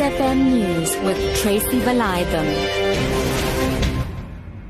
SFM News with Tracy Valaydham.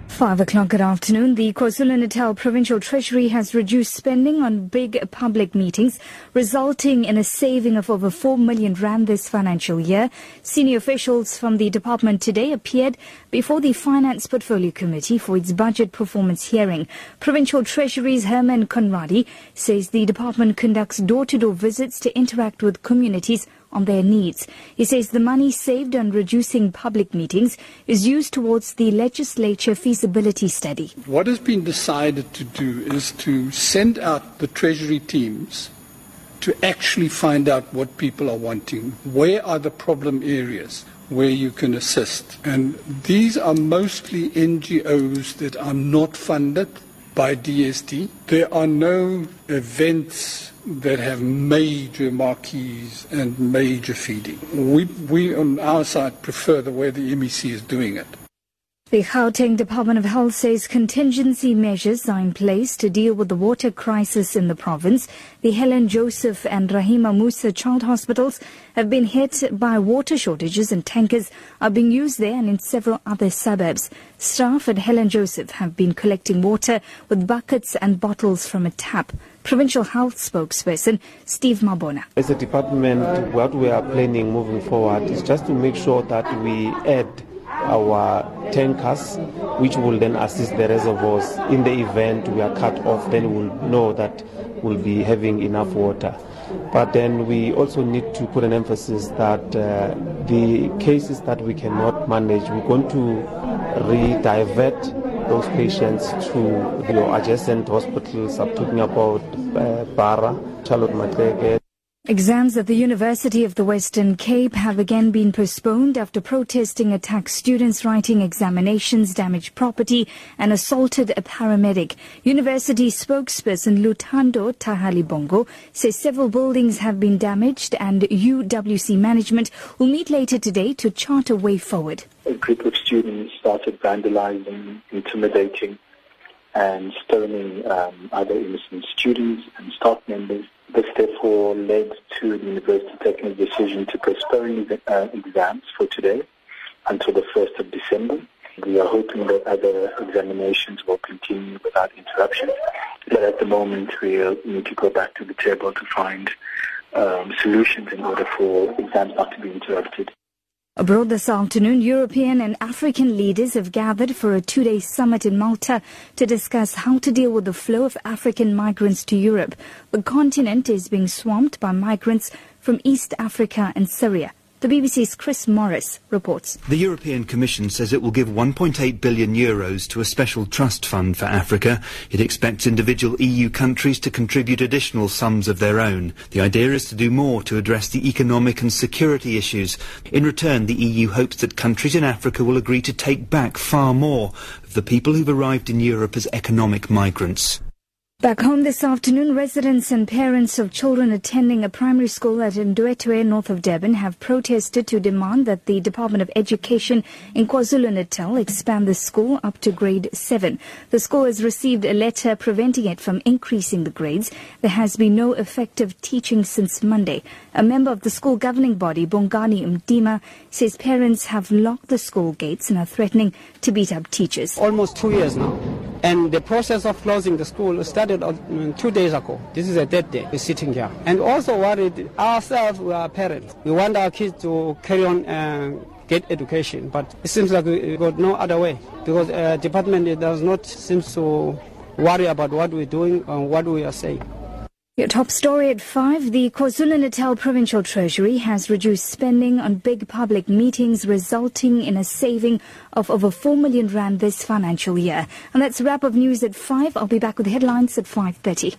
Five o'clock good afternoon. The KwaZulu-Natal Provincial Treasury has reduced spending on big public meetings, resulting in a saving of over 4 million rand this financial year. Senior officials from the department today appeared before the Finance Portfolio Committee for its budget performance hearing. Provincial Treasury's Herman Conradi says the department conducts door-to-door visits to interact with communities on their needs. He says the money saved on reducing public meetings is used towards the legislature feasibility study. What has been decided to do is to send out the Treasury teams to actually find out what people are wanting. Where are the problem areas? where you can assist. And these are mostly NGOs that are not funded by DSD. There are no events that have major marquees and major feeding. We, we on our side prefer the way the MEC is doing it. The Gauteng Department of Health says contingency measures are in place to deal with the water crisis in the province. The Helen Joseph and Rahima Moosa child hospitals have been hit by water shortages and tankers are being used there and in several other suburbs. Staff at Helen Joseph have been collecting water with buckets and bottles from a tap. Provincial Health spokesperson Steve Mabona. As a department, what we are planning moving forward is just to make sure that we add our tankers, which will then assist the reservoirs. In the event we are cut off, then we'll know that we'll be having enough water. But then we also need to put an emphasis that uh, the cases that we cannot manage, we're going to re-divert those patients to the adjacent hospitals. I'm talking about uh, Bara, Charlotte Maxeke, Exams at the University of the Western Cape have again been postponed after protesting attacked students writing examinations, damaged property and assaulted a paramedic. University spokesperson Luthando Tyhalibongo says several buildings have been damaged and UWC management will meet later today to chart a way forward. A group of students started vandalizing, intimidating and stoning um, other innocent students and staff members. This therefore led to the university taking a decision to postpone the, uh, exams for today until the 1st of December. We are hoping that other examinations will continue without interruption. But at the moment, we need to go back to the table to find um, solutions in order for exams not to be interrupted. Abroad this afternoon, European and African leaders have gathered for a two-day summit in Malta to discuss how to deal with the flow of African migrants to Europe. The continent is being swamped by migrants from East Africa and Syria. The BBC's Chris Morris reports. The European Commission says it will give 1.8 billion euros to a special trust fund for Africa. It expects individual EU countries to contribute additional sums of their own. The idea is to do more to address the economic and security issues. In return, the EU hopes that countries in Africa will agree to take back far more of the people who've arrived in Europe as economic migrants. Back home this afternoon, residents and parents of children attending a primary school at Ndwedwe, north of Durban, have protested to demand that the Department of Education in KwaZulu-Natal expand the school up to grade 7. The school has received a letter preventing it from increasing the grades. There has been no effective teaching since Monday. A member of the school governing body, Bongani Mdima, says parents have locked the school gates and are threatening to beat up teachers. Almost two years now. And the process of closing the school started uh, two days ago. This is a dead day. We're sitting here. And also worried ourselves, we are parents. We want our kids to carry on and uh, get education. But it seems like we got no other way because uh, department does not seem to worry about what we're doing and what we are saying. Your top story at 5. The KwaZulu-Natal Provincial Treasury has reduced spending on big public meetings, resulting in a saving of over 4 million rand this financial year. And that's a wrap of news at 5. I'll be back with the headlines at 5.30.